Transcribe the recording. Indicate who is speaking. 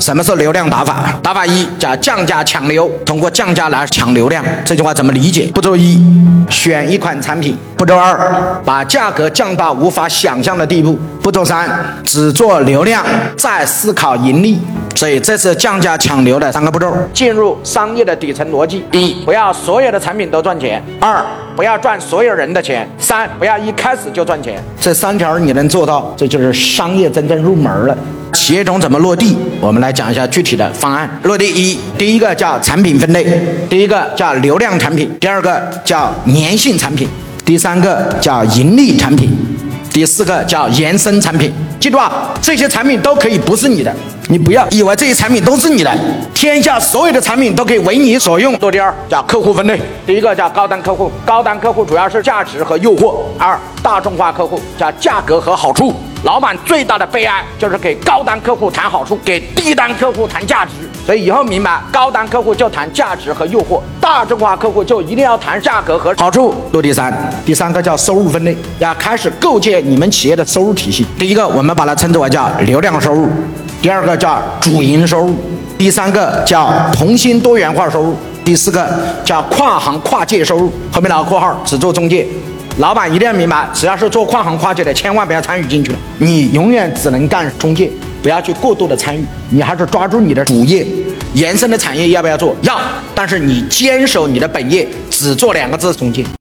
Speaker 1: 什么是流量打法？打法一叫降价抢流，通过降价来抢流量。这句话怎么理解？步骤一，选一款产品；步骤二，把价格降到无法想象的地步；步骤三，只做流量，再思考盈利。所以这是降价抢流的三个步骤。进入商业的底层逻辑：一，不要所有的产品都赚钱；二，不要赚所有人的钱；三，不要一开始就赚钱。这三条你能做到，这就是商业真正入门了。企业中怎么落地？我们来讲一下具体的方案。落地一，第一个叫产品分类，第一个叫流量产品，第二个叫粘性产品，第三个叫盈利产品，第四个叫延伸产品。记住啊，这些产品都可以不是你的，你不要以为这些产品都是你的。天下所有的产品都可以为你所用。做第二叫客户分类，第一个叫高端客户，高端客户主要是价值和诱惑；二大众化客户叫价格和好处。老板最大的悲哀就是给高端客户谈好处，给低端客户谈价值。所以以后明白，高端客户就谈价值和诱惑，大众化客户就一定要谈价格和好处。落地三，第三个叫收入分类，要开始构建你们企业的收入体系。第一个，我们把它称之为叫流量收入；第二个叫主营收入；第三个叫同心多元化收入；第四个叫跨行跨界收入。后面打个括号，只做中介。老板一定要明白，只要是做跨行跨界的，千万不要参与进去了。你永远只能干中介，不要去过度的参与。你还是抓住你的主业，延伸的产业要不要做？要，但是你坚守你的本业，只做两个字中介。